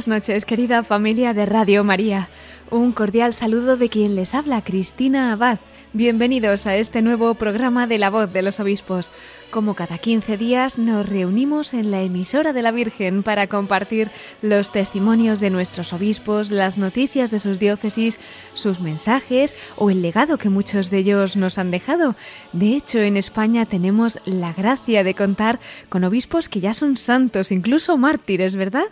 Buenas noches, querida familia de Radio María. Un cordial saludo de quien les habla, Cristina Abad. Bienvenidos a este nuevo programa de La Voz de los Obispos. Como cada 15 días nos reunimos en la emisora de la Virgen para compartir los testimonios de nuestros obispos, las noticias de sus diócesis, sus mensajes o el legado que muchos de ellos nos han dejado. De hecho, en España tenemos la gracia de contar con obispos que ya son santos, incluso mártires, ¿verdad?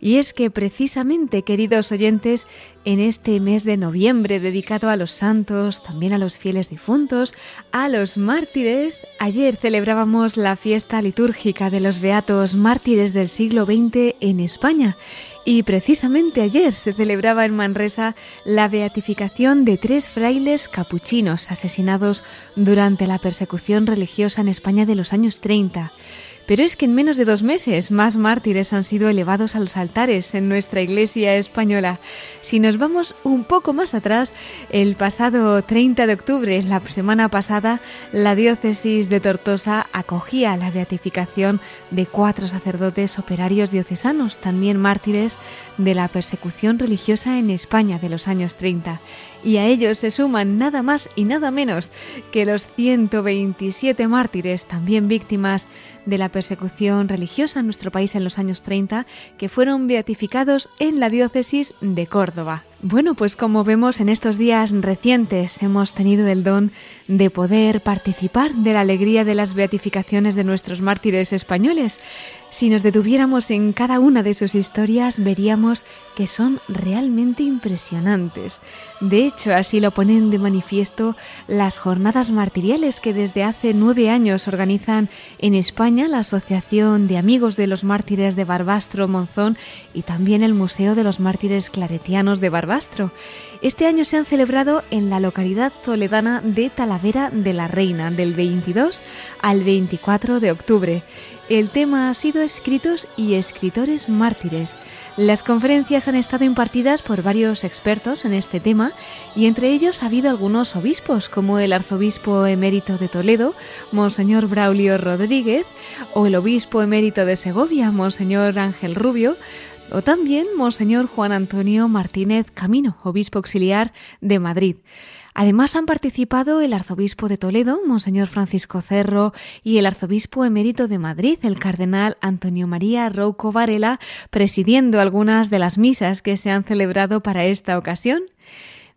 Y es que precisamente, queridos oyentes, en este mes de noviembre dedicado a los santos, también a los fieles difuntos, a los mártires, ayer celebrábamos la fiesta litúrgica de los beatos mártires del siglo XX en España. Y precisamente ayer se celebraba en Manresa la beatificación de tres frailes capuchinos asesinados durante la persecución religiosa en España de los años 30. Pero es que en menos de dos meses más mártires han sido elevados a los altares en nuestra Iglesia española. Si nos vamos un poco más atrás, el pasado 30 de octubre, la semana pasada, la diócesis de Tortosa acogía la beatificación de cuatro sacerdotes operarios diocesanos, también mártires de la persecución religiosa en España de los años 30 y a ellos se suman nada más y nada menos que los 127 mártires, también víctimas de la persecución religiosa en nuestro país en los años 30, que fueron beatificados en la diócesis de Córdoba. Bueno, pues como vemos en estos días recientes hemos tenido el don de poder participar de la alegría de las beatificaciones de nuestros mártires españoles. Si nos detuviéramos en cada una de sus historias, veríamos que son realmente impresionantes. De hecho, así lo ponen de manifiesto las jornadas martiriales que desde hace nueve años organizan en España la Asociación de Amigos de los Mártires de Barbastro Monzón y también el Museo de los Mártires Claretianos de Barbastro. Este año se han celebrado en la localidad toledana de Talavera de la Reina del 22 al 24 de octubre. El tema ha sido escritos y escritores mártires. Las conferencias han estado impartidas por varios expertos en este tema y entre ellos ha habido algunos obispos como el arzobispo emérito de Toledo, Monseñor Braulio Rodríguez, o el obispo emérito de Segovia, Monseñor Ángel Rubio, o también Monseñor Juan Antonio Martínez Camino, obispo auxiliar de Madrid. Además han participado el arzobispo de Toledo, Monseñor Francisco Cerro, y el arzobispo emérito de Madrid, el cardenal Antonio María Rouco Varela, presidiendo algunas de las misas que se han celebrado para esta ocasión.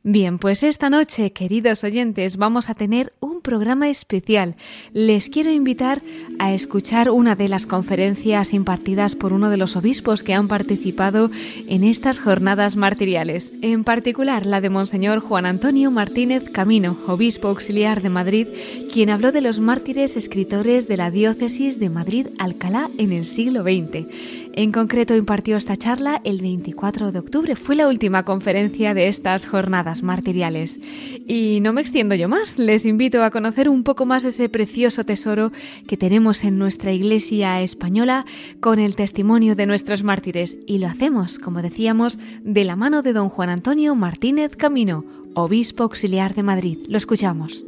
Bien, pues esta noche, queridos oyentes, vamos a tener un programa especial. Les quiero invitar a escuchar una de las conferencias impartidas por uno de los obispos que han participado en estas jornadas martiriales, en particular la de Monseñor Juan Antonio Martínez Camino, obispo auxiliar de Madrid, quien habló de los mártires escritores de la diócesis de Madrid-Alcalá en el siglo XX. En concreto impartió esta charla el 24 de octubre. Fue la última conferencia de estas jornadas martiriales. Y no me extiendo yo más. Les invito a conocer un poco más ese precioso tesoro que tenemos en nuestra Iglesia española con el testimonio de nuestros mártires. Y lo hacemos, como decíamos, de la mano de don Juan Antonio Martínez Camino, obispo auxiliar de Madrid. Lo escuchamos.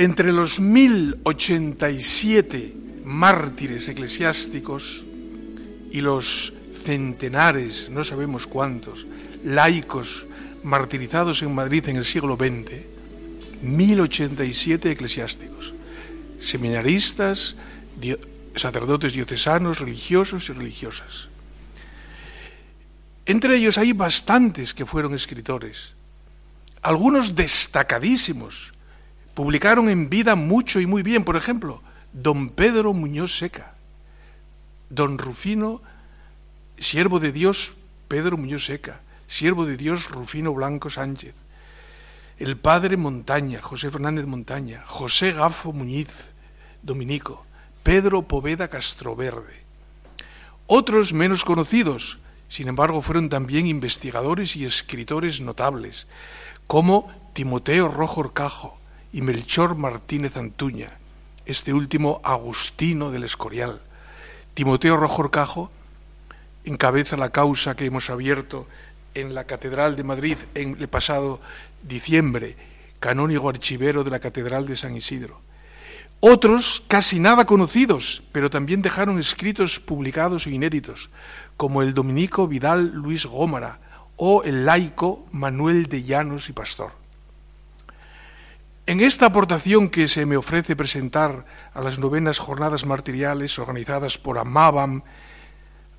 Entre los 1087 mártires eclesiásticos y los centenares, no sabemos cuántos, laicos martirizados en Madrid en el siglo XX, 1087 eclesiásticos, seminaristas, sacerdotes diocesanos, religiosos y religiosas. Entre ellos hay bastantes que fueron escritores, algunos destacadísimos, publicaron en vida mucho y muy bien. Por ejemplo, don Pedro Muñoz Seca, don Rufino, siervo de Dios Pedro Muñoz Seca, siervo de Dios Rufino Blanco Sánchez, el padre Montaña, José Fernández Montaña, José Gafo Muñiz, dominico, Pedro Poveda Castroverde. Otros menos conocidos, sin embargo, fueron también investigadores y escritores notables, como Timoteo Rojo Orcajo y Melchor Martínez Antuña, este último Agustino del Escorial. Timoteo Rojo Orcajo encabeza la causa que hemos abierto en la Catedral de Madrid en el pasado diciembre, canónigo archivero de la Catedral de San Isidro. Otros casi nada conocidos, pero también dejaron escritos publicados e inéditos, como el dominico Vidal Luis Gómara o el laico Manuel de Llanos y Pastor. En esta aportación que se me ofrece presentar a las novenas jornadas martiriales organizadas por AMABAM,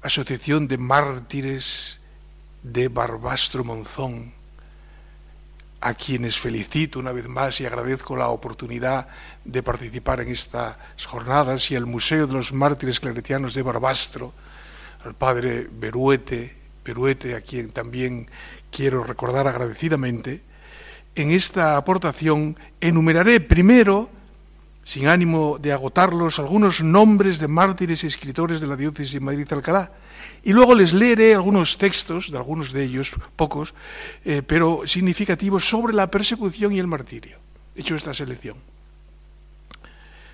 Asociación de Mártires de Barbastro Monzón, a quienes felicito una vez más y agradezco la oportunidad de participar en estas jornadas y al Museo de los Mártires Claretianos de Barbastro, al padre Beruete, Beruete, a quien también quiero recordar agradecidamente, en esta aportación enumeraré primero, sin ánimo de agotarlos, algunos nombres de mártires y escritores de la diócesis de Madrid-Alcalá, y luego les leeré algunos textos, de algunos de ellos, pocos, eh, pero significativos, sobre la persecución y el martirio. He hecho esta selección.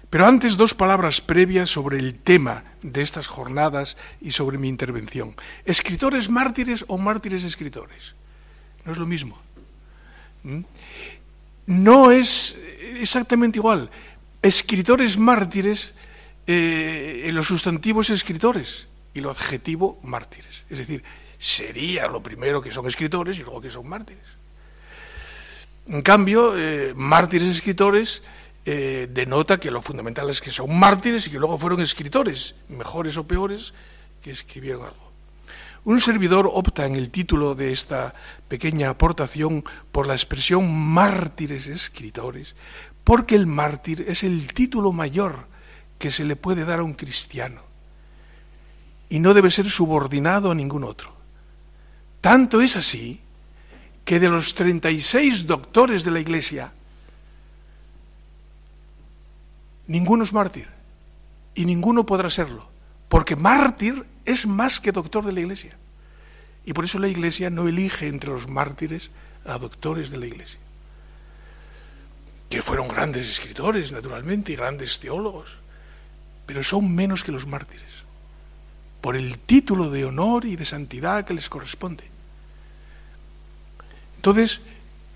Pero antes dos palabras previas sobre el tema de estas jornadas y sobre mi intervención. ¿Escritores mártires o mártires escritores? No es lo mismo. No es exactamente igual. Escritores mártires, eh, en los sustantivos escritores, y lo adjetivo mártires. Es decir, sería lo primero que son escritores y luego que son mártires. En cambio, eh, mártires escritores eh, denota que lo fundamental es que son mártires y que luego fueron escritores, mejores o peores, que escribieron algo. Un servidor opta en el título de esta pequeña aportación por la expresión mártires escritores, porque el mártir es el título mayor que se le puede dar a un cristiano y no debe ser subordinado a ningún otro. Tanto es así que de los 36 doctores de la Iglesia, ninguno es mártir y ninguno podrá serlo, porque mártir es más que doctor de la Iglesia. Y por eso la Iglesia no elige entre los mártires a doctores de la Iglesia, que fueron grandes escritores, naturalmente, y grandes teólogos, pero son menos que los mártires por el título de honor y de santidad que les corresponde. Entonces,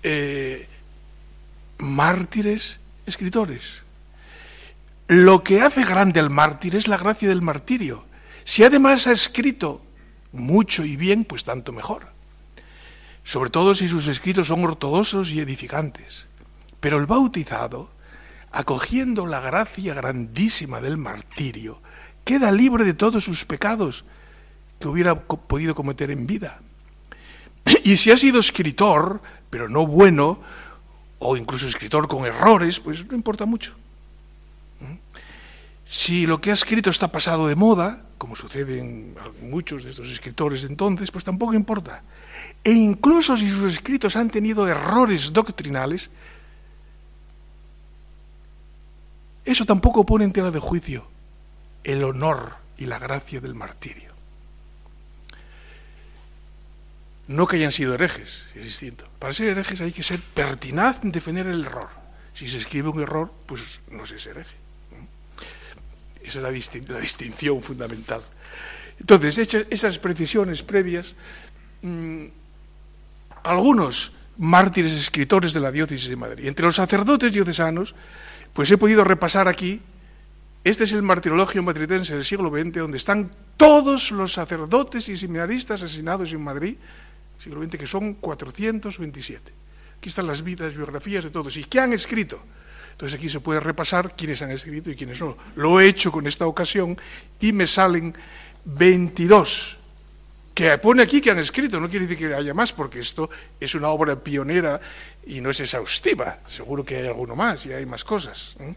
eh, mártires, escritores. Lo que hace grande al mártir es la gracia del martirio. Si además ha escrito mucho y bien, pues tanto mejor. Sobre todo si sus escritos son ortodoxos y edificantes. Pero el bautizado, acogiendo la gracia grandísima del martirio, queda libre de todos sus pecados que hubiera podido cometer en vida. Y si ha sido escritor, pero no bueno, o incluso escritor con errores, pues no importa mucho. Si lo que ha escrito está pasado de moda, como sucede en muchos de estos escritores de entonces, pues tampoco importa. E incluso si sus escritos han tenido errores doctrinales, eso tampoco pone en tela de juicio el honor y la gracia del martirio. No que hayan sido herejes, es distinto. Para ser herejes hay que ser pertinaz en defender el error. Si se escribe un error, pues no se es hereje. Esa es la, distinción fundamental. Entonces, hechas esas precisiones previas, mm, algunos mártires escritores de la diócesis de Madrid, entre los sacerdotes diocesanos, pues he podido repasar aquí este es el martirologio madridense del siglo XX, donde están todos los sacerdotes y seminaristas asesinados en Madrid, siglo XX, que son 427. Aquí están las vidas, biografías de todos. ¿Y qué han escrito? Entonces aquí se puede repasar quiénes han escrito y quiénes no. Lo he hecho con esta ocasión y me salen 22 que pone aquí que han escrito, no quiere decir que haya más, porque esto es una obra pionera y no es exhaustiva, seguro que hay alguno más y hay más cosas. ¿eh?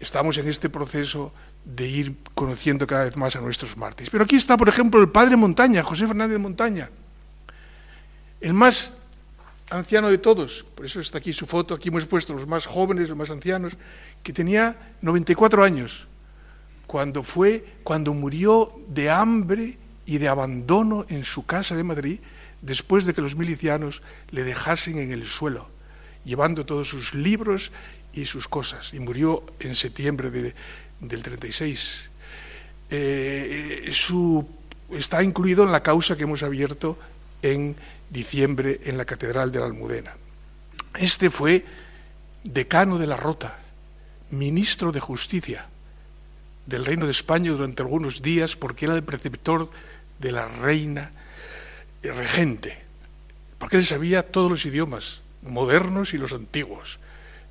Estamos en este proceso de ir conociendo cada vez más a nuestros mártires. Pero aquí está, por ejemplo, el padre Montaña, José Fernández de Montaña, el más anciano de todos, por eso está aquí su foto, aquí hemos puesto los más jóvenes, los más ancianos, que tenía 94 años, cuando fue, cuando murió de hambre y de abandono en su casa de Madrid, después de que los milicianos le dejasen en el suelo, llevando todos sus libros y sus cosas, y murió en septiembre de, del 36. Eh, está incluido en la causa que hemos abierto en diciembre en la Catedral de la Almudena. Este fue decano de la Rota, ministro de Justicia del Reino de España durante algunos días porque era el preceptor de la reina regente, porque él sabía todos los idiomas, modernos y los antiguos.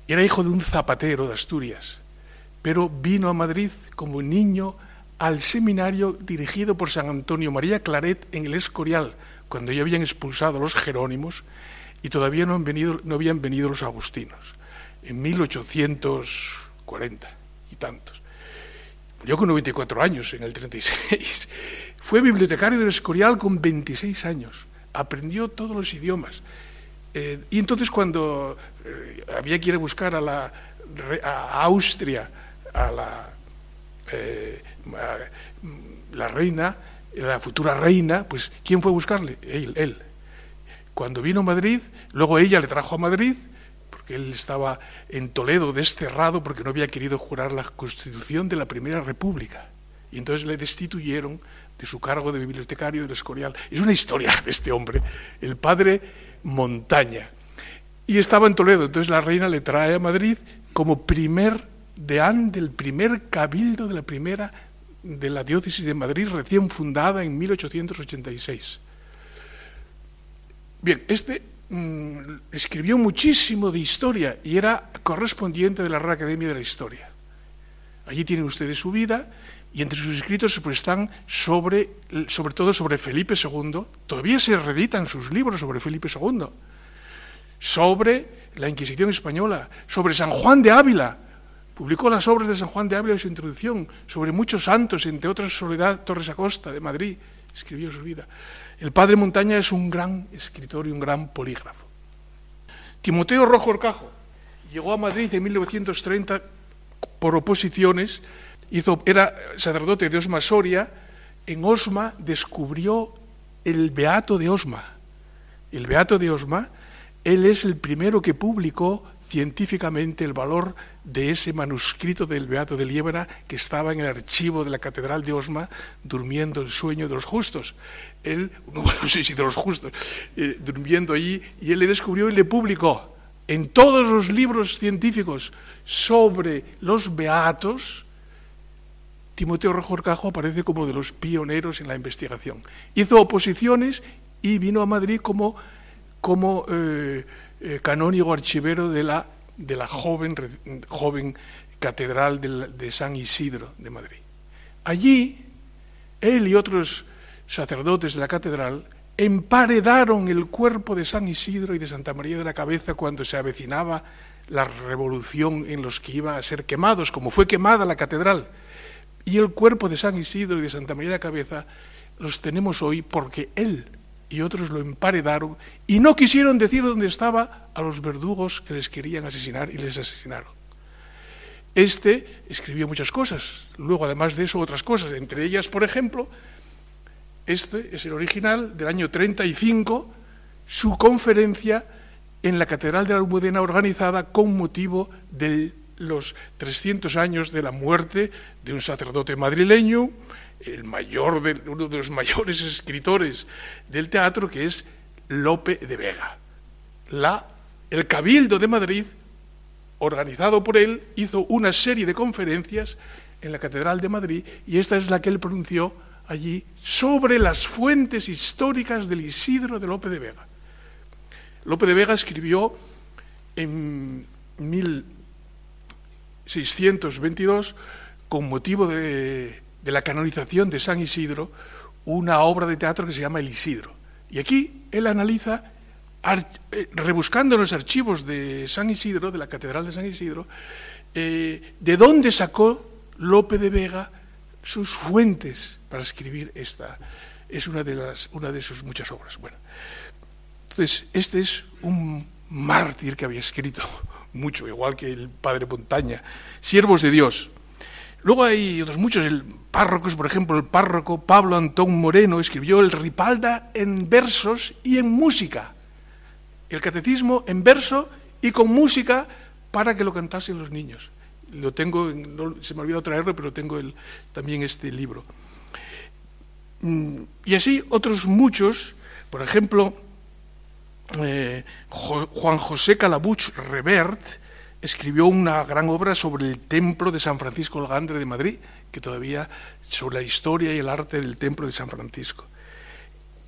Era hijo de un zapatero de Asturias pero vino a Madrid como niño al seminario dirigido por San Antonio María Claret en el Escorial, cuando ya habían expulsado a los jerónimos y todavía no, no habían venido los agustinos, en 1840 y tantos. Murió con 94 años, en el 36. Fue bibliotecario del Escorial con 26 años. Aprendió todos los idiomas. Eh, y entonces cuando eh, había que ir a buscar a, la, Austria, a la, eh, la reina, la futura reina, pues ¿quién fue a buscarle? Él, él. Cuando vino a Madrid, luego ella le trajo a Madrid, porque él estaba en Toledo desterrado porque no había querido jurar la constitución de la Primera República. Y entonces le destituyeron de su cargo de bibliotecario del Escorial. Es una historia de este hombre, el padre Montaña. Y estaba en Toledo, entonces la reina le trae a Madrid como primer de del primer cabildo de la primera de la diócesis de Madrid recién fundada en 1886. Bien, este mm, escribió muchísimo de historia y era correspondiente de la Real Academia de la Historia. Allí tienen ustedes su vida y entre sus escritos pues, están sobre, sobre todo sobre Felipe II. Todavía se reeditan sus libros sobre Felipe II, sobre la Inquisición española, sobre San Juan de Ávila, Publicó las obras de San Juan de Ávila y su introducción sobre muchos santos, entre otros Soledad Torres Acosta de Madrid, escribió su vida. El padre Montaña es un gran escritor y un gran polígrafo. Timoteo Rojo Orcajo llegó a Madrid en 1930 por oposiciones, era sacerdote de Osma Soria, en Osma descubrió el Beato de Osma. El Beato de Osma, él es el primero que publicó científicamente el valor de ese manuscrito del Beato de Liébana que estaba en el archivo de la Catedral de Osma durmiendo el sueño de los justos. Él, no, sé si de los justos, eh, durmiendo allí, y él le descubrió y le publicó en todos los libros científicos sobre los beatos, Timoteo Rojorcajo aparece como de los pioneros en la investigación. Hizo oposiciones y vino a Madrid como, como eh, eh, canónigo archivero de la, de la joven, joven catedral de, San Isidro de Madrid. Allí, él y otros sacerdotes de la catedral emparedaron el cuerpo de San Isidro y de Santa María de la Cabeza cuando se avecinaba la revolución en los que iba a ser quemados, como fue quemada la catedral. Y el cuerpo de San Isidro y de Santa María de la Cabeza los tenemos hoy porque él y otros lo emparedaron y no quisieron decir dónde estaba a los verdugos que les querían asesinar y les asesinaron. Este escribió muchas cosas, luego además de eso otras cosas, entre ellas, por ejemplo, este es el original del año 35, su conferencia en la Catedral de la Almudena organizada con motivo de los 300 años de la muerte de un sacerdote madrileño, el mayor de, uno de los mayores escritores del teatro, que es Lope de Vega. La, el Cabildo de Madrid, organizado por él, hizo una serie de conferencias en la Catedral de Madrid y esta es la que él pronunció allí sobre las fuentes históricas del Isidro de Lope de Vega. Lope de Vega escribió en 1622, con motivo de de la canonización de San Isidro una obra de teatro que se llama El Isidro. Y aquí él analiza, eh, rebuscando los archivos de San Isidro, de la Catedral de San Isidro, eh, de dónde sacó Lope de Vega sus fuentes para escribir esta. Es una de, las, una de sus muchas obras. Bueno, entonces, este es un mártir que había escrito mucho, igual que el padre Montaña, siervos de Dios. Luego hay otros muchos, el párrocos, por ejemplo, el párroco Pablo Antón Moreno escribió el Ripalda en versos y en música. El catecismo en verso y con música para que lo cantasen los niños. Lo tengo, se me ha olvidado traerlo, pero tengo también este libro. Mm, y así otros muchos, por ejemplo, eh, Juan José Calabuch Revert escribió una gran obra sobre el templo de San Francisco el Gandre de Madrid, que todavía sobre la historia y el arte del templo de San Francisco.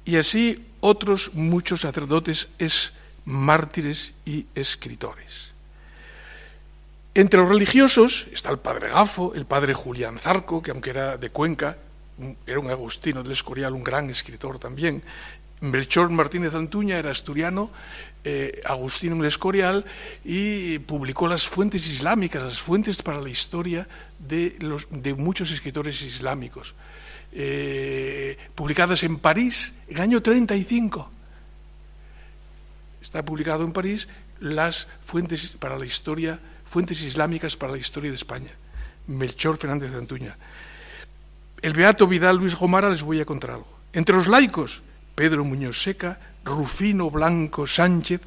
Y así otros muchos sacerdotes, es mártires y escritores. Entre los religiosos está el padre Gafo, el padre Julián Zarco, que aunque era de Cuenca, era un agustino del Escorial, un gran escritor también, Melchor Martínez Antuña era asturiano, eh, Agustino en el Escorial, y publicó las fuentes islámicas, las fuentes para la historia de, muchos escritores islámicos, eh, publicadas en París en el año 35. Está publicado en París las fuentes para la historia, fuentes islámicas para la historia de España. Melchor Fernández de Antuña. El Beato Vidal Luis Gomara les voy a contar algo. Entre los laicos, Pedro Muñoz Seca, Rufino Blanco Sánchez.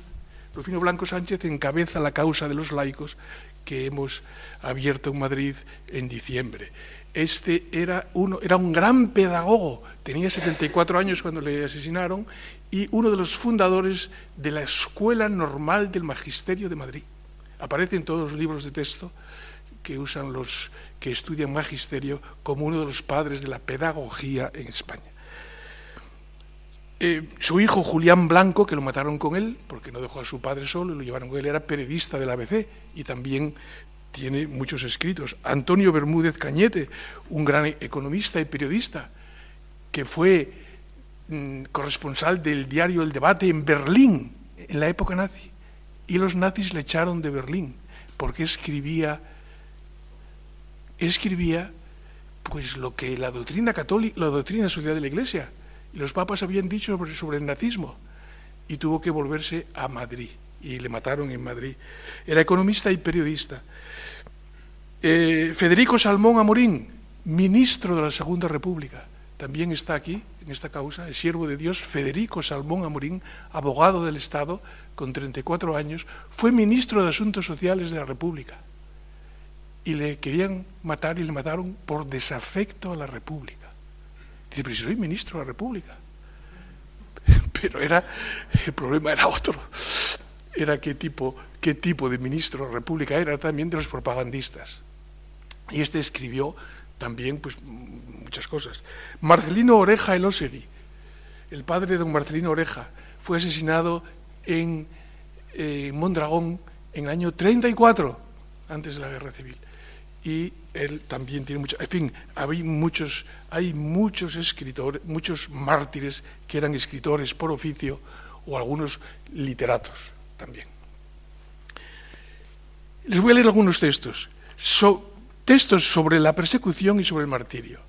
Rufino Blanco Sánchez encabeza la causa de los laicos que hemos abierto en Madrid en diciembre. Este era, uno, era un gran pedagogo, tenía 74 años cuando le asesinaron y uno de los fundadores de la Escuela Normal del Magisterio de Madrid. Aparece en todos los libros de texto que usan los que estudian magisterio como uno de los padres de la pedagogía en España. Eh, su hijo Julián Blanco, que lo mataron con él, porque no dejó a su padre solo, lo llevaron con él, era periodista del ABC y también tiene muchos escritos. Antonio Bermúdez Cañete, un gran economista y periodista, que fue mm, corresponsal del diario El Debate en Berlín, en la época nazi, y los nazis le echaron de Berlín, porque escribía, escribía pues lo que la doctrina católica, la doctrina social de la Iglesia, y los papas habían dicho sobre, el nazismo y tuvo que volverse a Madrid y le mataron en Madrid. Era economista y periodista. Eh, Federico Salmón Amorín, ministro de la Segunda República, también está aquí en esta causa, el siervo de Dios, Federico Salmón Amorín, abogado del Estado, con 34 años, fue ministro de Asuntos Sociales de la República. Y le querían matar y le mataron por desafecto a la República. Dice, pero si soy ministro de la República. Pero era, el problema era otro. Era qué tipo, qué tipo de ministro de la República era, también de los propagandistas. Y este escribió también pues, muchas cosas. Marcelino Oreja Elosegui, el padre de don Marcelino Oreja, fue asesinado en eh, Mondragón en el año 34, antes de la guerra civil. Y él también tiene mucho, en fin, hay muchos, hay muchos escritores, muchos mártires que eran escritores por oficio o algunos literatos también. Les voy a leer algunos textos, textos sobre la persecución y sobre el martirio.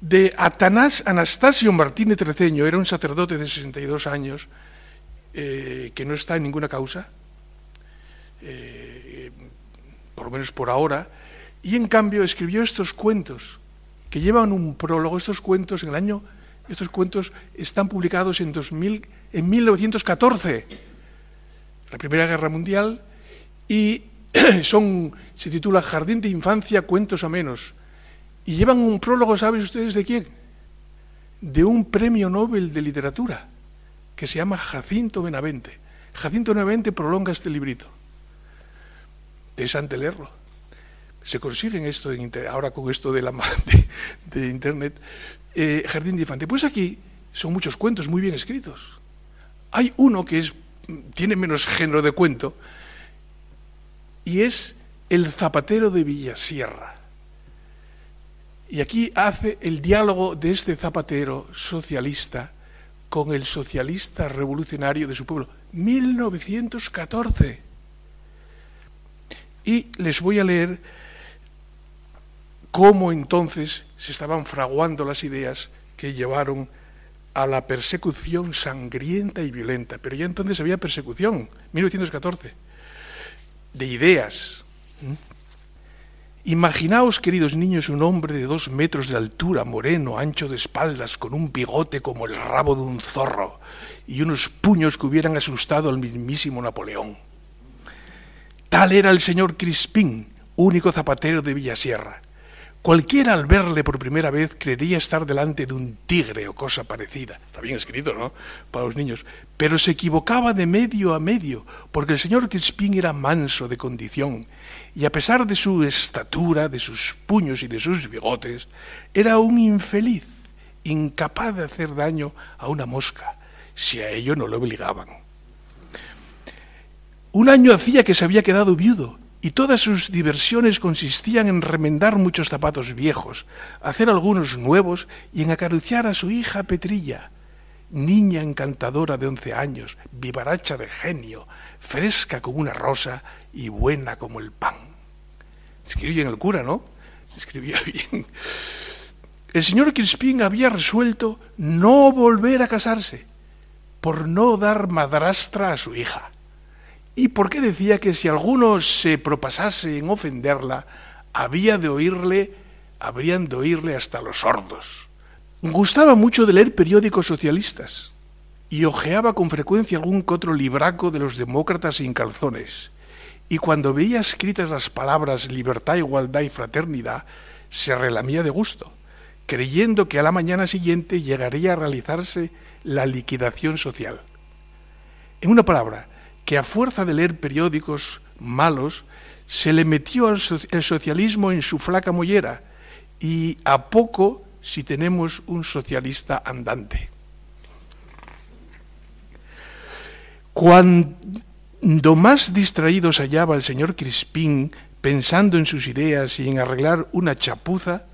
De Atanás Anastasio Martínez Treceño, era un sacerdote de 62 años eh, que no está en ninguna causa, eh, por lo menos por ahora, y en cambio escribió estos cuentos, que llevan un prólogo, estos cuentos en el año, estos cuentos están publicados en, 2000, en 1914, la Primera Guerra Mundial, y son, se titula Jardín de Infancia, Cuentos a Menos, y llevan un prólogo, ¿saben ustedes de quién? De un premio Nobel de Literatura, que se llama Jacinto Benavente. Jacinto Benavente prolonga este librito. Interesante leerlo se consiguen esto ahora con esto de, la, de, Internet, eh, Jardín de Infante. Pues aquí son muchos cuentos muy bien escritos. Hay uno que es, tiene menos género de cuento y es El zapatero de Villasierra. Y aquí hace el diálogo de este zapatero socialista con el socialista revolucionario de su pueblo. 1914. Y les voy a leer cómo entonces se estaban fraguando las ideas que llevaron a la persecución sangrienta y violenta. Pero ya entonces había persecución, 1914, de ideas. Imaginaos, queridos niños, un hombre de dos metros de altura, moreno, ancho de espaldas, con un bigote como el rabo de un zorro y unos puños que hubieran asustado al mismísimo Napoleón. Tal era el señor Crispín, único zapatero de Villasierra. Cualquiera al verle por primera vez creería estar delante de un tigre o cosa parecida. Está bien escrito, ¿no? Para los niños. Pero se equivocaba de medio a medio, porque el señor Crispín era manso de condición, y a pesar de su estatura, de sus puños y de sus bigotes, era un infeliz, incapaz de hacer daño a una mosca, si a ello no lo obligaban. Un año hacía que se había quedado viudo y todas sus diversiones consistían en remendar muchos zapatos viejos, hacer algunos nuevos y en acariciar a su hija Petrilla, niña encantadora de once años, vivaracha de genio, fresca como una rosa y buena como el pan. Escribía bien el cura, ¿no? Escribía bien. El señor Crispín había resuelto no volver a casarse por no dar madrastra a su hija. ¿Y por qué decía que si alguno se propasase en ofenderla, había de oírle, habrían de oírle hasta los sordos? Gustaba mucho de leer periódicos socialistas y hojeaba con frecuencia algún que otro libraco de los demócratas sin calzones. Y cuando veía escritas las palabras libertad, igualdad y fraternidad, se relamía de gusto, creyendo que a la mañana siguiente llegaría a realizarse la liquidación social. En una palabra, que a fuerza de leer periódicos malos, se le metió el socialismo en su flaca mollera y a poco si tenemos un socialista andante. Cuando más distraído se hallaba el señor Crispín pensando en sus ideas y en arreglar una chapuza,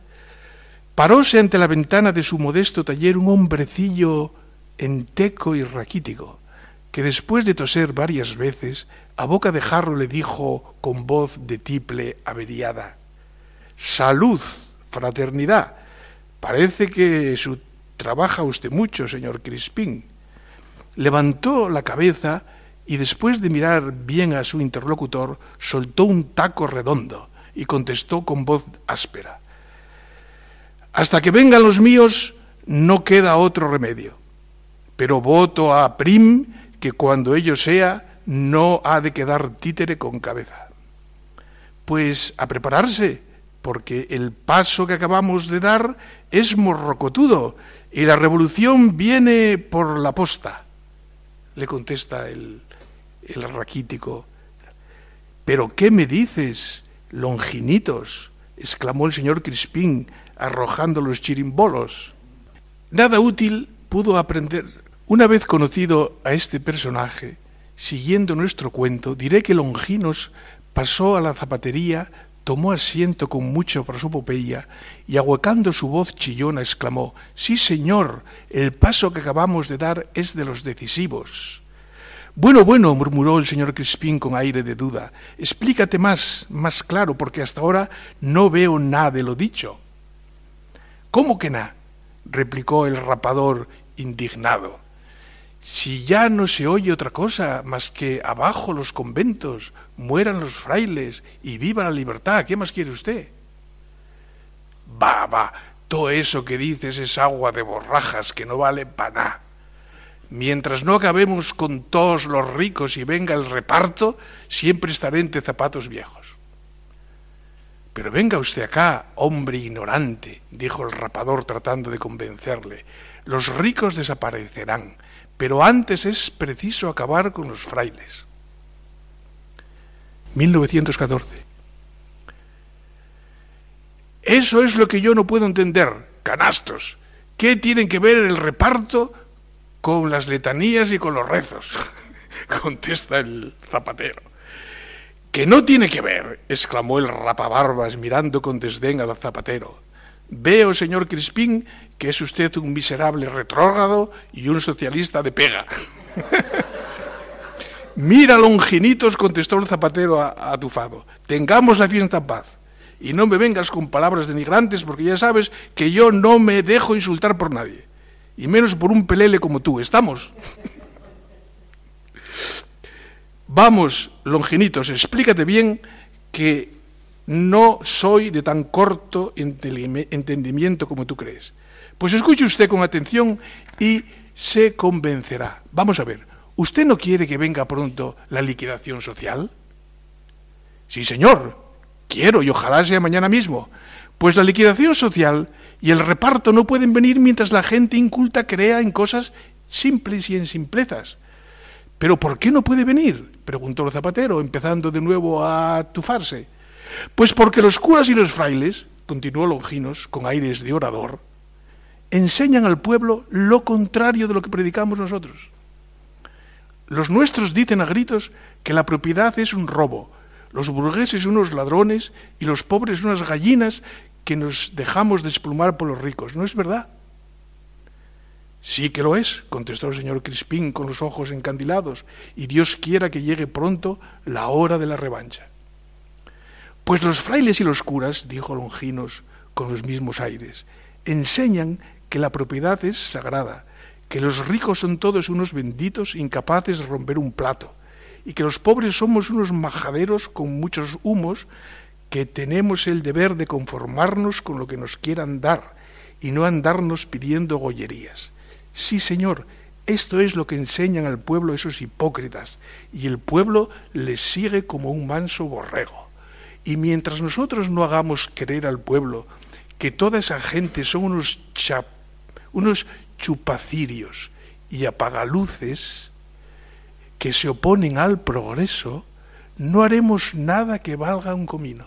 paróse ante la ventana de su modesto taller un hombrecillo enteco y raquítico, que después de toser varias veces, a boca de jarro le dijo con voz de tiple averiada, Salud, fraternidad. Parece que su... trabaja usted mucho, señor Crispín. Levantó la cabeza y después de mirar bien a su interlocutor, soltó un taco redondo y contestó con voz áspera. Hasta que vengan los míos no queda otro remedio. Pero voto a Prim que cuando ello sea no ha de quedar títere con cabeza. Pues a prepararse, porque el paso que acabamos de dar es morrocotudo y la revolución viene por la posta, le contesta el, el raquítico. Pero ¿qué me dices, longinitos? exclamó el señor Crispín, arrojando los chirimbolos. Nada útil pudo aprender una vez conocido a este personaje, siguiendo nuestro cuento, diré que Longinos pasó a la zapatería, tomó asiento con mucha prosopopeya y ahuecando su voz chillona exclamó, Sí, señor, el paso que acabamos de dar es de los decisivos. Bueno, bueno, murmuró el señor Crispín con aire de duda, explícate más, más claro, porque hasta ahora no veo nada de lo dicho. ¿Cómo que nada? replicó el rapador indignado. Si ya no se oye otra cosa más que abajo los conventos, mueran los frailes y viva la libertad, ¿qué más quiere usted? Va, va, todo eso que dices es agua de borrajas que no vale para nada. Mientras no acabemos con todos los ricos y venga el reparto, siempre estaré entre zapatos viejos. Pero venga usted acá, hombre ignorante, dijo el rapador tratando de convencerle. Los ricos desaparecerán, pero antes es preciso acabar con los frailes. 1914. Eso es lo que yo no puedo entender, canastos. ¿Qué tienen que ver el reparto con las letanías y con los rezos? Contesta el zapatero. Que no tiene que ver, exclamó el rapabarbas mirando con desdén al zapatero. Veo, señor Crispín, que es usted un miserable retrógrado y un socialista de pega. Mira, longinitos, contestó el zapatero atufado, tengamos la fiesta en paz. Y no me vengas con palabras denigrantes porque ya sabes que yo no me dejo insultar por nadie. Y menos por un pelele como tú. ¿Estamos? Vamos, longinitos, explícate bien que no soy de tan corto entendimiento como tú crees. Pues escuche usted con atención y se convencerá. Vamos a ver, ¿usted no quiere que venga pronto la liquidación social? Sí, señor, quiero y ojalá sea mañana mismo. Pues la liquidación social y el reparto no pueden venir mientras la gente inculta crea en cosas simples y en simplezas. ¿Pero por qué no puede venir? preguntó el zapatero, empezando de nuevo a tufarse. Pues porque los curas y los frailes, continuó Longinos con aires de orador, enseñan al pueblo lo contrario de lo que predicamos nosotros. Los nuestros dicen a gritos que la propiedad es un robo, los burgueses unos ladrones y los pobres unas gallinas que nos dejamos desplumar por los ricos. ¿No es verdad? Sí que lo es, contestó el señor Crispín con los ojos encandilados, y Dios quiera que llegue pronto la hora de la revancha. Pues los frailes y los curas, dijo Longinos con los mismos aires, enseñan que la propiedad es sagrada, que los ricos son todos unos benditos incapaces de romper un plato, y que los pobres somos unos majaderos con muchos humos que tenemos el deber de conformarnos con lo que nos quieran dar y no andarnos pidiendo gollerías. Sí, Señor, esto es lo que enseñan al pueblo esos hipócritas, y el pueblo les sigue como un manso borrego. Y mientras nosotros no hagamos creer al pueblo que toda esa gente son unos, unos chupacirios y apagaluces que se oponen al progreso, no haremos nada que valga un comino.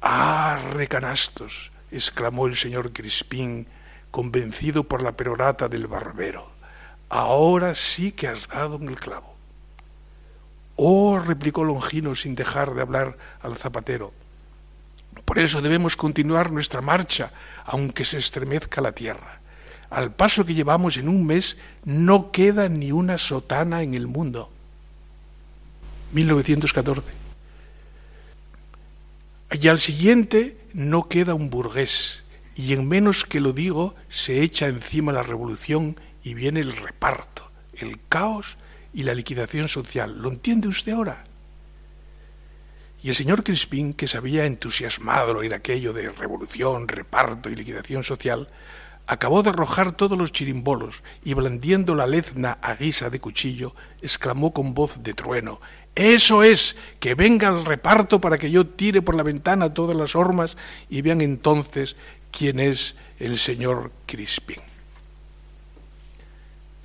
¡Ah, recanastos! exclamó el señor Crispín, convencido por la perorata del barbero. Ahora sí que has dado en el clavo. Oh, replicó Longino sin dejar de hablar al zapatero. Por eso debemos continuar nuestra marcha, aunque se estremezca la tierra. Al paso que llevamos en un mes, no queda ni una sotana en el mundo. 1914. Y al siguiente no queda un burgués, y en menos que lo digo, se echa encima la revolución y viene el reparto, el caos y la liquidación social. ¿Lo entiende usted ahora? Y el señor Crispín, que se había entusiasmado al oír aquello de revolución, reparto y liquidación social, acabó de arrojar todos los chirimbolos y blandiendo la lezna a guisa de cuchillo, exclamó con voz de trueno Eso es, que venga el reparto para que yo tire por la ventana todas las hormas y vean entonces quién es el señor Crispín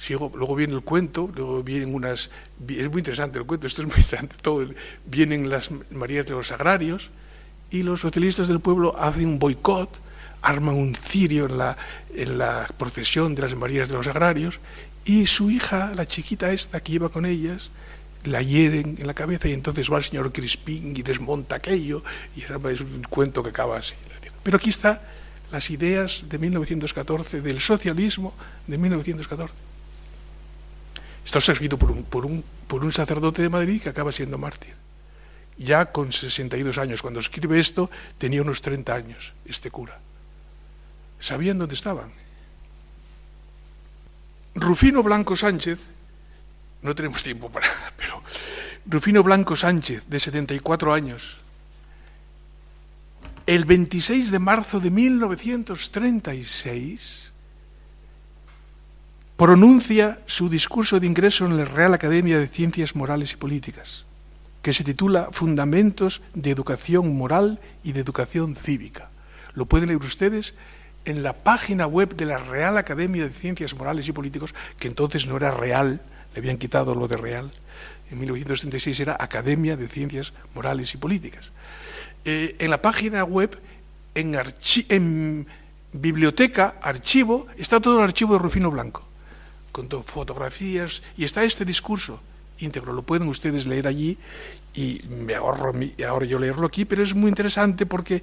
luego viene el cuento, luego vienen unas... Es muy interesante el cuento, esto es muy interesante todo. Vienen las Marías de los Agrarios y los socialistas del pueblo hacen un boicot, arman un cirio en la, en la procesión de las Marías de los Agrarios y su hija, la chiquita esta que iba con ellas, la hieren en la cabeza y entonces va el señor Crispín y desmonta aquello y es un cuento que acaba así. Pero aquí está las ideas de 1914, del socialismo de 1914. Está escrito por un, por, un, por un sacerdote de Madrid que acaba siendo mártir. Ya con 62 años. Cuando escribe esto tenía unos 30 años, este cura. Sabían dónde estaban. Rufino Blanco Sánchez, no tenemos tiempo para nada, pero Rufino Blanco Sánchez, de 74 años, el 26 de marzo de 1936, pronuncia su discurso de ingreso en la Real Academia de Ciencias Morales y Políticas, que se titula Fundamentos de Educación Moral y de Educación Cívica. Lo pueden leer ustedes en la página web de la Real Academia de Ciencias Morales y Políticas, que entonces no era real, le habían quitado lo de real. En 1936 era Academia de Ciencias Morales y Políticas. Eh, en la página web, en, en biblioteca, archivo, está todo el archivo de Rufino Blanco con fotografías, y está este discurso íntegro, lo pueden ustedes leer allí y me ahorro, ahora yo leerlo aquí, pero es muy interesante porque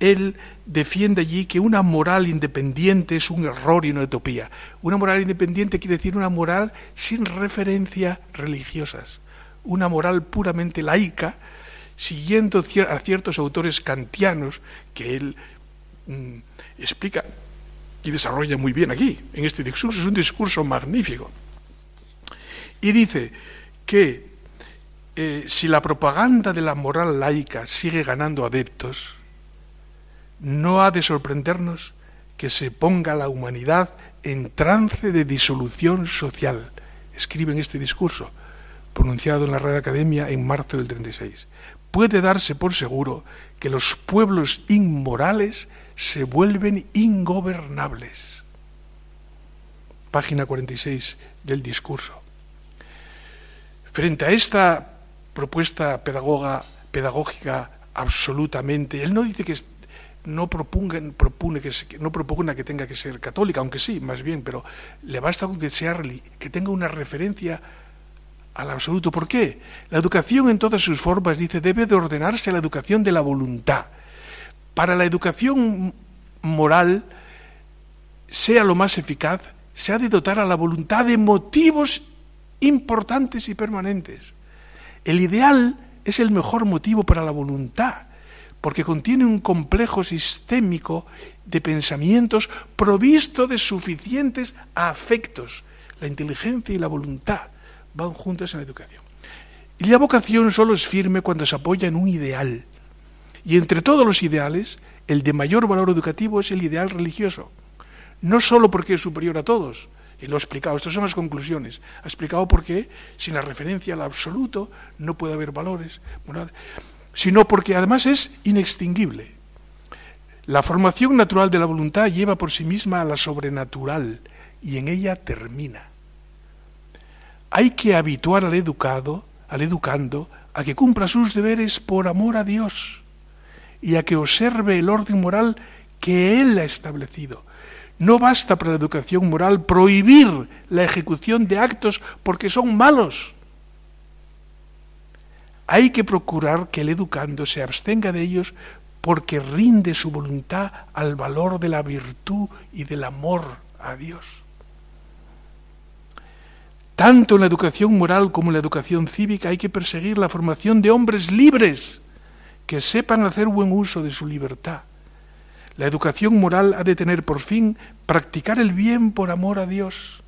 él defiende allí que una moral independiente es un error y una utopía. Una moral independiente quiere decir una moral sin referencias religiosas, una moral puramente laica, siguiendo a ciertos autores kantianos que él mm, explica y desarrolla muy bien aquí, en este discurso. Es un discurso magnífico. Y dice que eh, si la propaganda de la moral laica sigue ganando adeptos, no ha de sorprendernos que se ponga la humanidad en trance de disolución social. Escribe en este discurso, pronunciado en la Real Academia en marzo del 36. Puede darse por seguro que los pueblos inmorales se vuelven ingobernables. Página 46 del discurso. Frente a esta propuesta pedagoga, pedagógica absolutamente, él no dice que no propone que, no propugna que tenga que ser católica, aunque sí, más bien, pero le basta con que, sea, que tenga una referencia al absoluto. ¿Por qué? La educación en todas sus formas, dice, debe de ordenarse a la educación de la voluntad. Para la educación moral, sea lo más eficaz, se ha de dotar a la voluntad de motivos importantes y permanentes. El ideal es el mejor motivo para la voluntad porque contiene un complejo sistémico de pensamientos provisto de suficientes afectos. La inteligencia y la voluntad van juntas en la educación. Y la vocación solo es firme cuando se apoya en un ideal. Y entre todos los ideales, el de mayor valor educativo es el ideal religioso. No solo porque es superior a todos, y lo he explicado, estas son las conclusiones. Ha explicado por qué, sin la referencia al absoluto, no puede haber valores morales sino porque además es inextinguible. La formación natural de la voluntad lleva por sí misma a la sobrenatural y en ella termina. Hay que habituar al educado, al educando, a que cumpla sus deberes por amor a Dios y a que observe el orden moral que Él ha establecido. No basta para la educación moral prohibir la ejecución de actos porque son malos hay que procurar que el educando se abstenga de ellos porque rinde su voluntad al valor de la virtud y del amor a Dios. Tanto en la educación moral como en la educación cívica hay que perseguir la formación de hombres libres que sepan hacer buen uso de su libertad. La educación moral ha de tener por fin practicar el bien por amor a Dios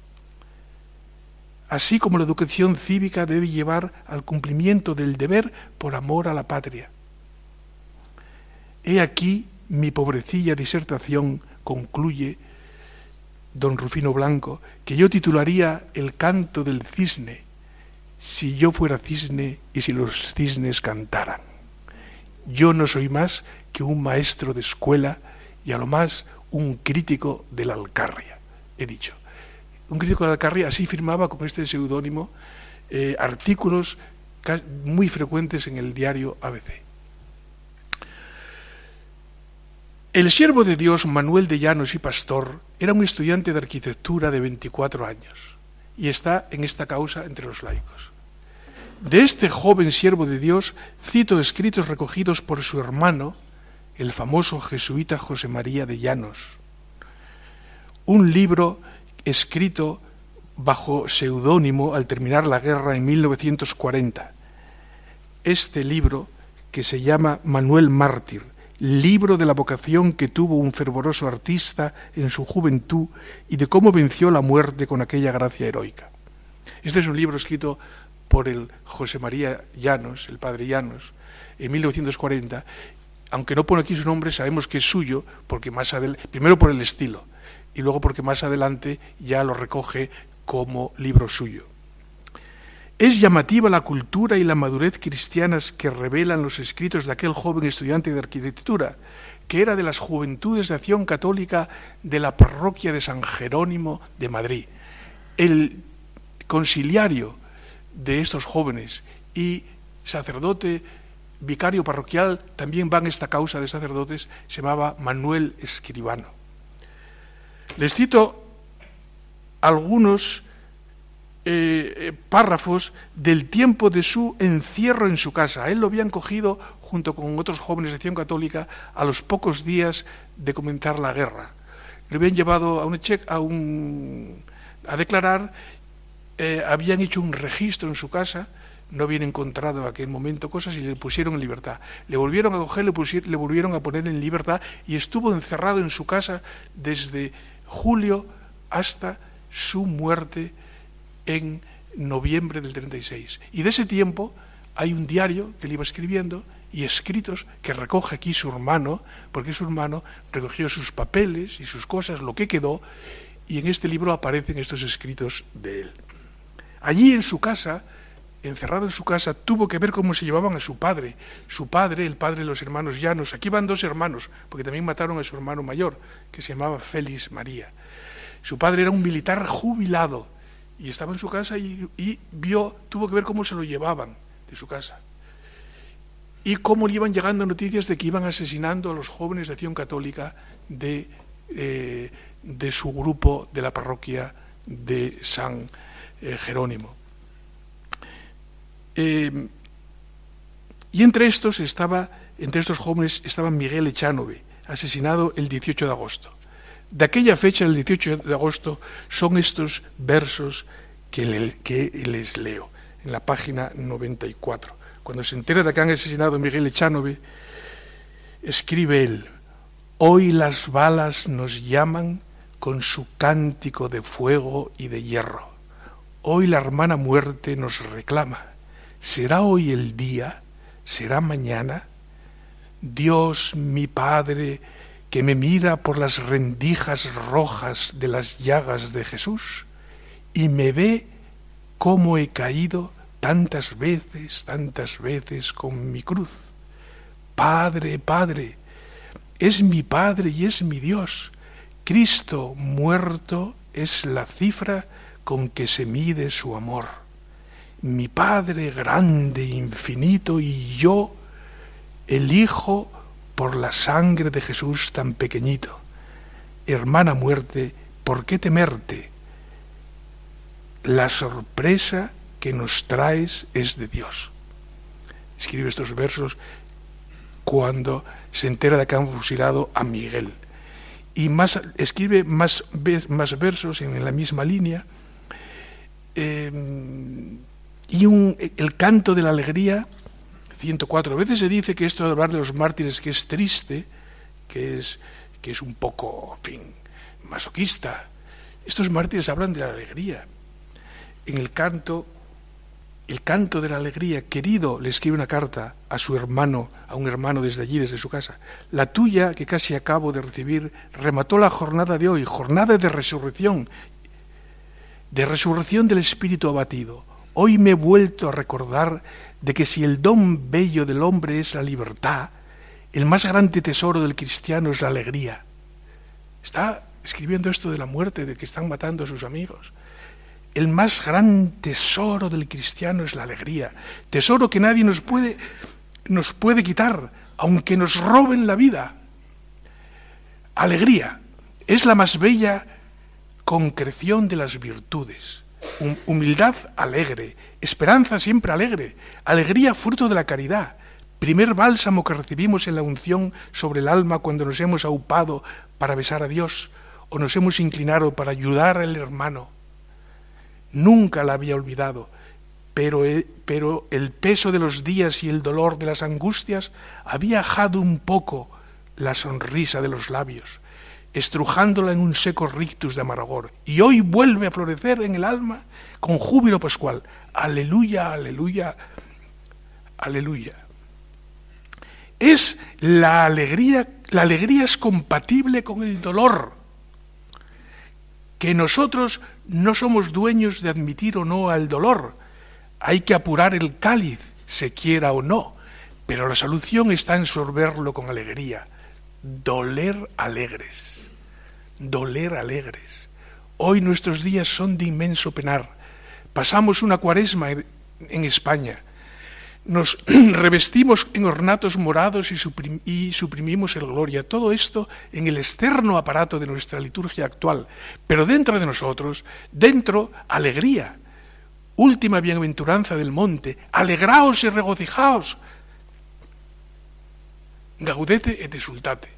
así como la educación cívica debe llevar al cumplimiento del deber por amor a la patria. He aquí mi pobrecilla disertación, concluye don Rufino Blanco, que yo titularía El canto del cisne, si yo fuera cisne y si los cisnes cantaran. Yo no soy más que un maestro de escuela y a lo más un crítico de la Alcarria, he dicho un crítico de Alcarria así firmaba con este seudónimo eh, artículos muy frecuentes en el diario ABC. El siervo de Dios Manuel de Llanos y Pastor era un estudiante de arquitectura de 24 años y está en esta causa entre los laicos. De este joven siervo de Dios cito escritos recogidos por su hermano, el famoso jesuita José María de Llanos, un libro escrito bajo seudónimo al terminar la guerra en 1940. Este libro, que se llama Manuel Mártir, libro de la vocación que tuvo un fervoroso artista en su juventud y de cómo venció la muerte con aquella gracia heroica. Este es un libro escrito por el José María Llanos, el padre Llanos, en 1940. Aunque no pone aquí su nombre, sabemos que es suyo, porque más adelante, primero por el estilo, y luego porque más adelante ya lo recoge como libro suyo. Es llamativa la cultura y la madurez cristianas que revelan los escritos de aquel joven estudiante de arquitectura, que era de las juventudes de acción católica de la parroquia de San Jerónimo de Madrid. El conciliario de estos jóvenes y sacerdote vicario parroquial, también van esta causa de sacerdotes, se llamaba Manuel Escribano. Les cito algunos eh, eh, párrafos del tiempo de su encierro en su casa. Él lo habían cogido junto con otros jóvenes de acción católica a los pocos días de comenzar la guerra. Le habían llevado a un, a, un, a declarar, eh, habían hecho un registro en su casa, no habían encontrado en aquel momento cosas y le pusieron en libertad. Le volvieron a coger, le, le volvieron a poner en libertad y estuvo encerrado en su casa desde julio hasta su muerte en noviembre del 36. Y de ese tiempo hay un diario que él iba escribiendo y escritos que recoge aquí su hermano, porque su hermano recogió sus papeles y sus cosas, lo que quedó, y en este libro aparecen estos escritos de él. Allí en su casa, encerrado en su casa, tuvo que ver cómo se llevaban a su padre. Su padre, el padre de los hermanos Llanos, aquí van dos hermanos, porque también mataron a su hermano mayor, que se llamaba Félix María. Su padre era un militar jubilado, y estaba en su casa y, vio, tuvo que ver cómo se lo llevaban de su casa. Y cómo le iban llegando noticias de que iban asesinando a los jóvenes de acción católica de, eh, de su grupo de la parroquia de San eh, Jerónimo. Eh, y entre estos estaba, entre estos jóvenes estaba Miguel Echanove, asesinado el 18 de agosto de aquella fecha, el 18 de agosto, son estos versos que, les leo en la página 94. Cuando se entera de que han asesinado a Miguel Echanove, escribe él, hoy las balas nos llaman con su cántico de fuego y de hierro. Hoy la hermana muerte nos reclama. ¿Será hoy el día? ¿Será mañana? Dios mi Padre, que me mira por las rendijas rojas de las llagas de Jesús y me ve cómo he caído tantas veces, tantas veces con mi cruz. Padre, Padre, es mi Padre y es mi Dios. Cristo muerto es la cifra con que se mide su amor. Mi Padre grande, infinito y yo, el Hijo, por la sangre de Jesús tan pequeñito. Hermana muerte, ¿por qué temerte? La sorpresa que nos traes es de Dios. Escribe estos versos cuando se entera de que han fusilado a Miguel. Y más, escribe más, más versos en la misma línea. Eh, y un, el canto de la alegría 104. A veces se dice que esto de hablar de los mártires que es triste, que es, que es un poco, en fin, masoquista. Estos mártires hablan de la alegría. En el canto, el canto de la alegría, querido, le escribe una carta a su hermano, a un hermano desde allí, desde su casa. La tuya, que casi acabo de recibir, remató la jornada de hoy, jornada de resurrección, de resurrección del espíritu abatido. Hoy me he vuelto a recordar de que si el don bello del hombre es la libertad, el más grande tesoro del cristiano es la alegría. Está escribiendo esto de la muerte, de que están matando a sus amigos. El más gran tesoro del cristiano es la alegría, tesoro que nadie nos puede, nos puede quitar, aunque nos roben la vida. Alegría es la más bella concreción de las virtudes. Humildad alegre, esperanza siempre alegre, alegría fruto de la caridad, primer bálsamo que recibimos en la unción sobre el alma cuando nos hemos aupado para besar a Dios o nos hemos inclinado para ayudar al hermano. Nunca la había olvidado, pero el, pero el peso de los días y el dolor de las angustias había ajado un poco la sonrisa de los labios estrujándola en un seco rictus de amargor, y hoy vuelve a florecer en el alma con júbilo pascual. Aleluya, aleluya, aleluya. Es la alegría, la alegría es compatible con el dolor, que nosotros no somos dueños de admitir o no al dolor. Hay que apurar el cáliz, se quiera o no, pero la solución está en sorberlo con alegría, doler alegres doler alegres. Hoy nuestros días son de inmenso penar. Pasamos una cuaresma en España. Nos revestimos en ornatos morados y, suprimimos el gloria. Todo esto en el externo aparato de nuestra liturgia actual. Pero dentro de nosotros, dentro, alegría. última bienaventuranza del monte, alegraos y regocijaos. Gaudete et exultate.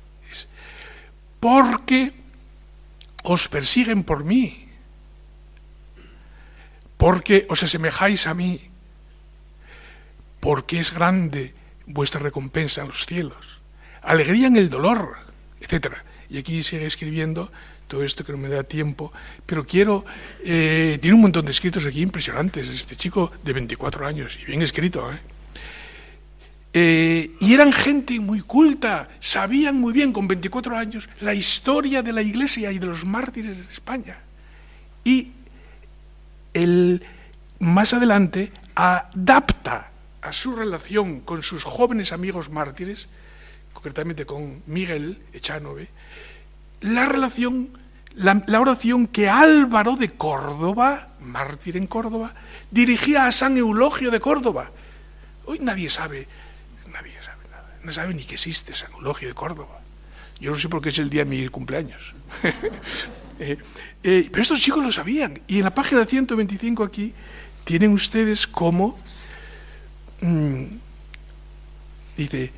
Porque os persiguen por mí, porque os asemejáis a mí, porque es grande vuestra recompensa en los cielos, alegría en el dolor, etc. Y aquí sigue escribiendo todo esto que no me da tiempo, pero quiero, eh, tiene un montón de escritos aquí impresionantes, este chico de 24 años, y bien escrito, ¿eh? Eh, y eran gente muy culta, sabían muy bien con 24 años la historia de la Iglesia y de los mártires de España. Y el, más adelante adapta a su relación con sus jóvenes amigos mártires, concretamente con Miguel Echanove, la relación la, oración que Álvaro de Córdoba, mártir en Córdoba, dirigía a San Eulogio de Córdoba. Hoy nadie sabe, no sabe ni que existe San Eulogio de Córdoba. Yo no sé por qué es el día de mi cumpleaños. Eh, eh, pero estos chicos lo sabían. Y en la página 125 aquí tienen ustedes cómo mm, dice,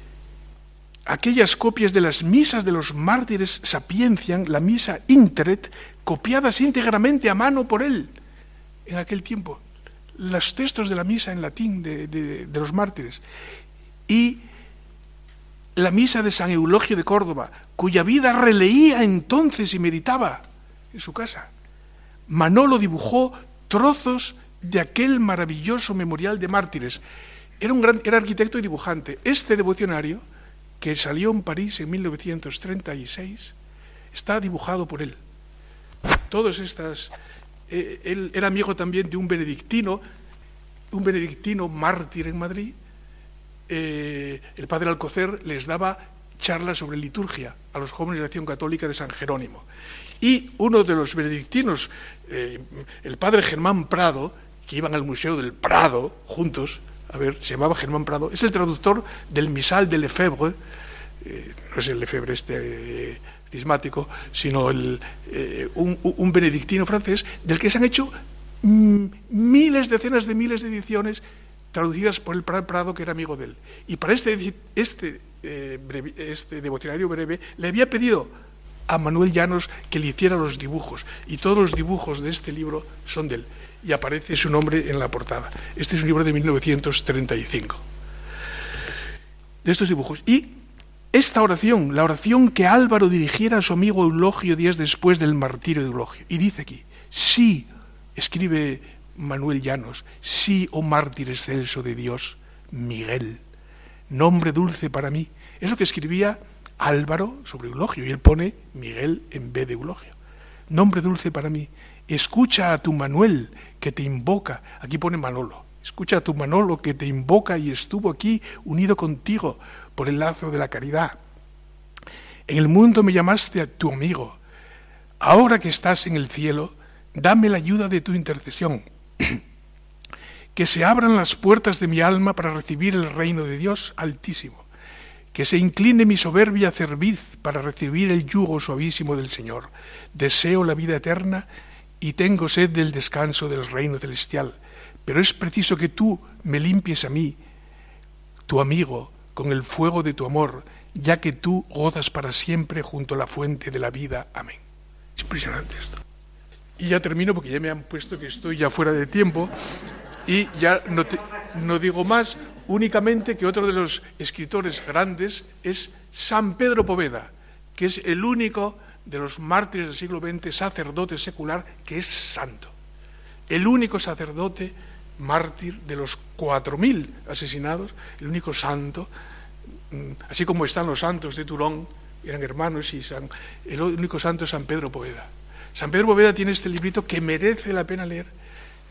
aquellas copias de las misas de los mártires sapiencian, la misa interet, copiadas íntegramente a mano por él en aquel tiempo, los textos de la misa en latín de, los mártires, y la misa de San Eulogio de Córdoba, cuya vida releía entonces y meditaba en su casa. Manolo dibujó trozos de aquel maravilloso memorial de mártires. Era, un gran, era arquitecto y dibujante. Este devocionario que salió en París en 1936, está dibujado por él. Todas estas... Eh, él era amigo también de un benedictino, un benedictino mártir en Madrid. Eh, el padre Alcocer les daba charlas sobre liturgia a los jóvenes de Acción Católica de San Jerónimo. Y uno de los benedictinos, eh, el padre Germán Prado, que iban al Museo del Prado juntos, a ver, se llamaba Germán Prado, es el traductor del misal de Lefebvre, eh, no es el Lefebvre este cismático, sino el, un, benedictino francés, del que se han hecho mm, miles, decenas de miles de ediciones traducidas por el Prado, que era amigo de él. Y para este, este, este devocionario breve le había pedido a Manuel Llanos que le hiciera los dibujos, y todos los dibujos de este libro son de él y aparece su nombre en la portada. Este es un libro de 1935. De estos dibujos. Y esta oración, la oración que Álvaro dirigiera a su amigo Eulogio días después del martirio de Eulogio. Y dice aquí, sí, escribe Manuel Llanos, sí, oh mártir excelso de Dios, Miguel, nombre dulce para mí. Es lo que escribía Álvaro sobre Eulogio, y él pone Miguel en vez de Eulogio. Nombre dulce para mí, escucha a tu Manuel que te invoca, aquí pone Manolo, escucha a tu Manolo que te invoca y estuvo aquí unido contigo por el lazo de la caridad. En el mundo me llamaste a tu amigo, ahora que estás en el cielo, dame la ayuda de tu intercesión. que se abran las puertas de mi alma para recibir el reino de Dios altísimo. Que se incline mi soberbia cerviz para recibir el yugo suavísimo del Señor. Deseo la vida eterna y tengo sed del descanso del reino celestial, pero es preciso que tú me limpies a mí, tu amigo, con el fuego de tu amor, ya que tú gozas para siempre junto a la fuente de la vida. Amén. Es impresionante esto. Y ya termino porque ya me han puesto que estoy ya fuera de tiempo y ya no, digo más, únicamente que otro de los escritores grandes es San Pedro Poveda, que es el único de los mártires del siglo XX, sacerdote secular, que es santo. El único sacerdote mártir de los cuatro mil asesinados, el único santo, mm, así como están los santos de Turón, eran hermanos, y el único santo es San Pedro Poveda. San Pedro Poveda tiene este librito que merece la pena leer.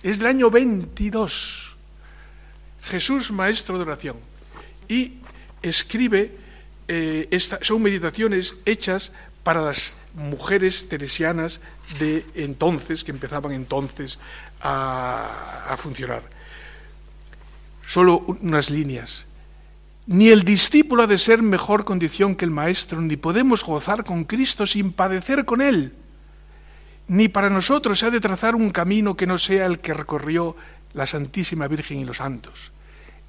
Es del año 22. Jesús, maestro de oración. Y escribe, eh, son meditaciones hechas para las mujeres teresianas de entonces, que empezaban entonces a, funcionar. Solo unas líneas. Ni el discípulo ha de ser mejor condición que el maestro, ni podemos gozar con Cristo sin padecer con Él. Ni para nosotros se ha de trazar un camino que no sea el que recorrió la Santísima Virgen y los santos.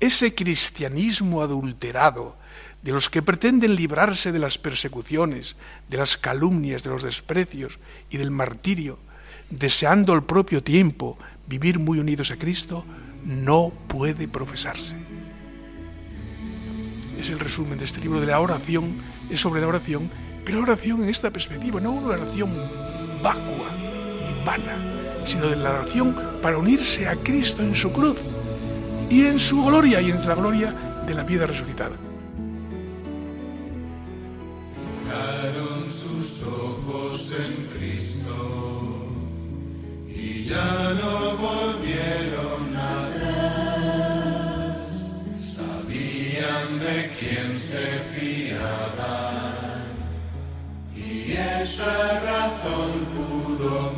Ese cristianismo adulterado de los que pretenden librarse de las persecuciones, de las calumnias, de los desprecios y del martirio, deseando al propio tiempo vivir muy unidos a Cristo, no puede profesarse. Es el resumen de este libro de la oración, es sobre la oración, pero la oración en esta perspectiva, no una oración vacua y vana, sino de la oración para unirse a Cristo en su cruz y en su gloria y en la gloria de la vida resucitada. sus ojos en Cristo y ya no volvieron atrás. Sabían de quién se fiaban y esa razón pudo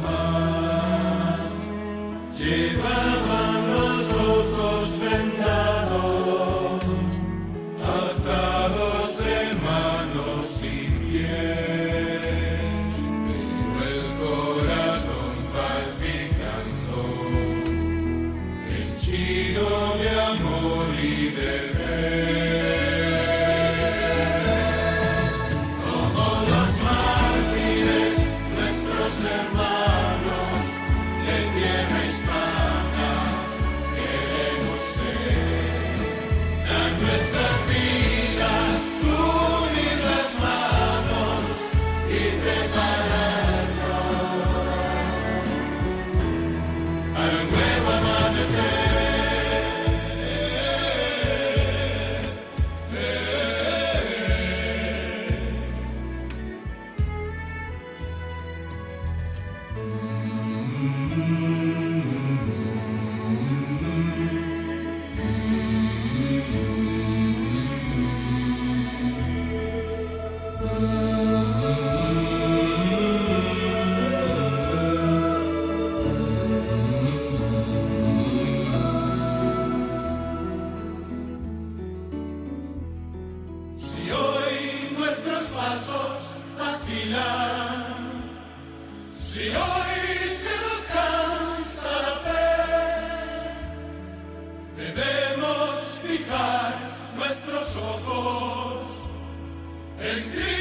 en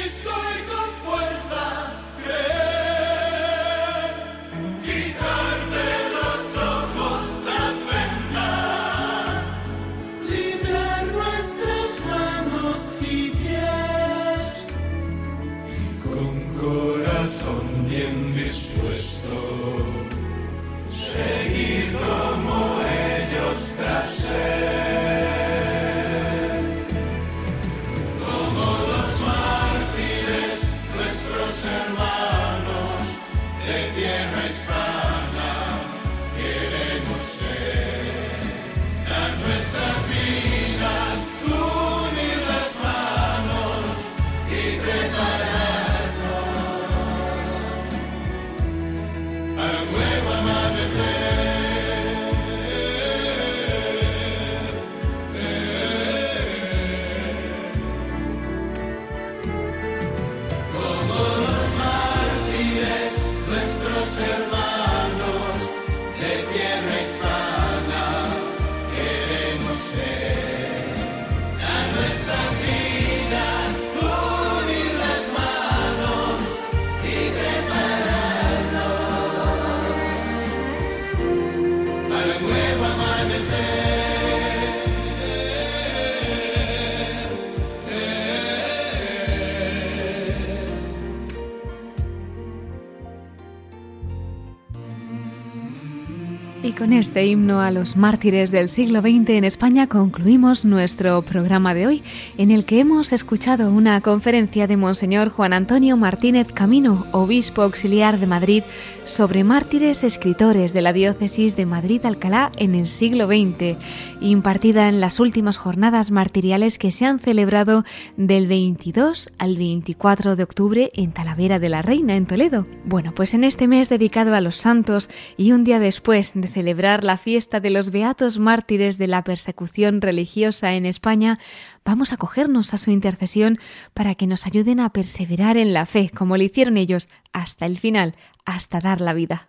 este himno a los mártires del siglo XX en España concluimos nuestro programa de hoy, en el que hemos escuchado una conferencia de Monseñor Juan Antonio Martínez Camino, obispo auxiliar de Madrid, sobre mártires escritores de la diócesis de Madrid-Alcalá en el siglo XX, impartida en las últimas jornadas martiriales que se han celebrado del 22 al 24 de octubre en Talavera de la Reina, en Toledo. Bueno, pues en este mes dedicado a los santos y un día después de celebrar la fiesta de los beatos mártires de la persecución religiosa en España, vamos a acogernos a su intercesión para que nos ayuden a perseverar en la fe, como lo hicieron ellos, hasta el final, hasta dar la vida.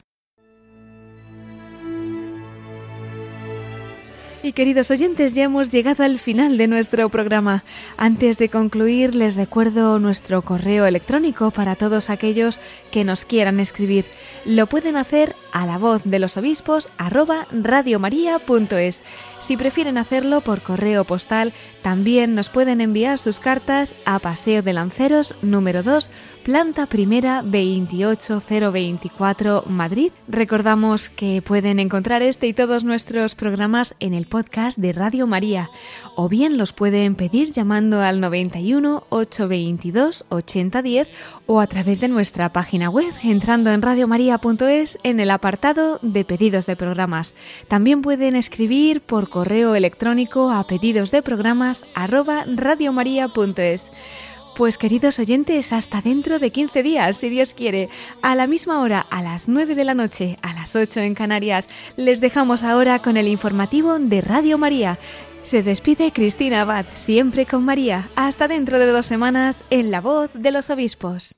Y queridos oyentes, ya hemos llegado al final de nuestro programa. Antes de concluir, les recuerdo nuestro correo electrónico para todos aquellos que nos quieran escribir. Lo pueden hacer a la voz de los obispos arroba radiomaria.es. Si prefieren hacerlo por correo postal, también nos pueden enviar sus cartas a Paseo de Lanceros número 2, planta primera 28024 Madrid. Recordamos que pueden encontrar este y todos nuestros programas en el podcast de Radio María o bien los pueden pedir llamando al 91 822 8010 o a través de nuestra página web entrando en radiomaria.es en el apartado de pedidos de programas. También pueden escribir por correo electrónico a pedidos de programas arroba radiomaria.es. Pues queridos oyentes, hasta dentro de 15 días, si Dios quiere, a la misma hora, a las 9 de la noche, a las 8 en Canarias, les dejamos ahora con el informativo de Radio María. Se despide Cristina Abad, siempre con María, hasta dentro de dos semanas en La Voz de los Obispos.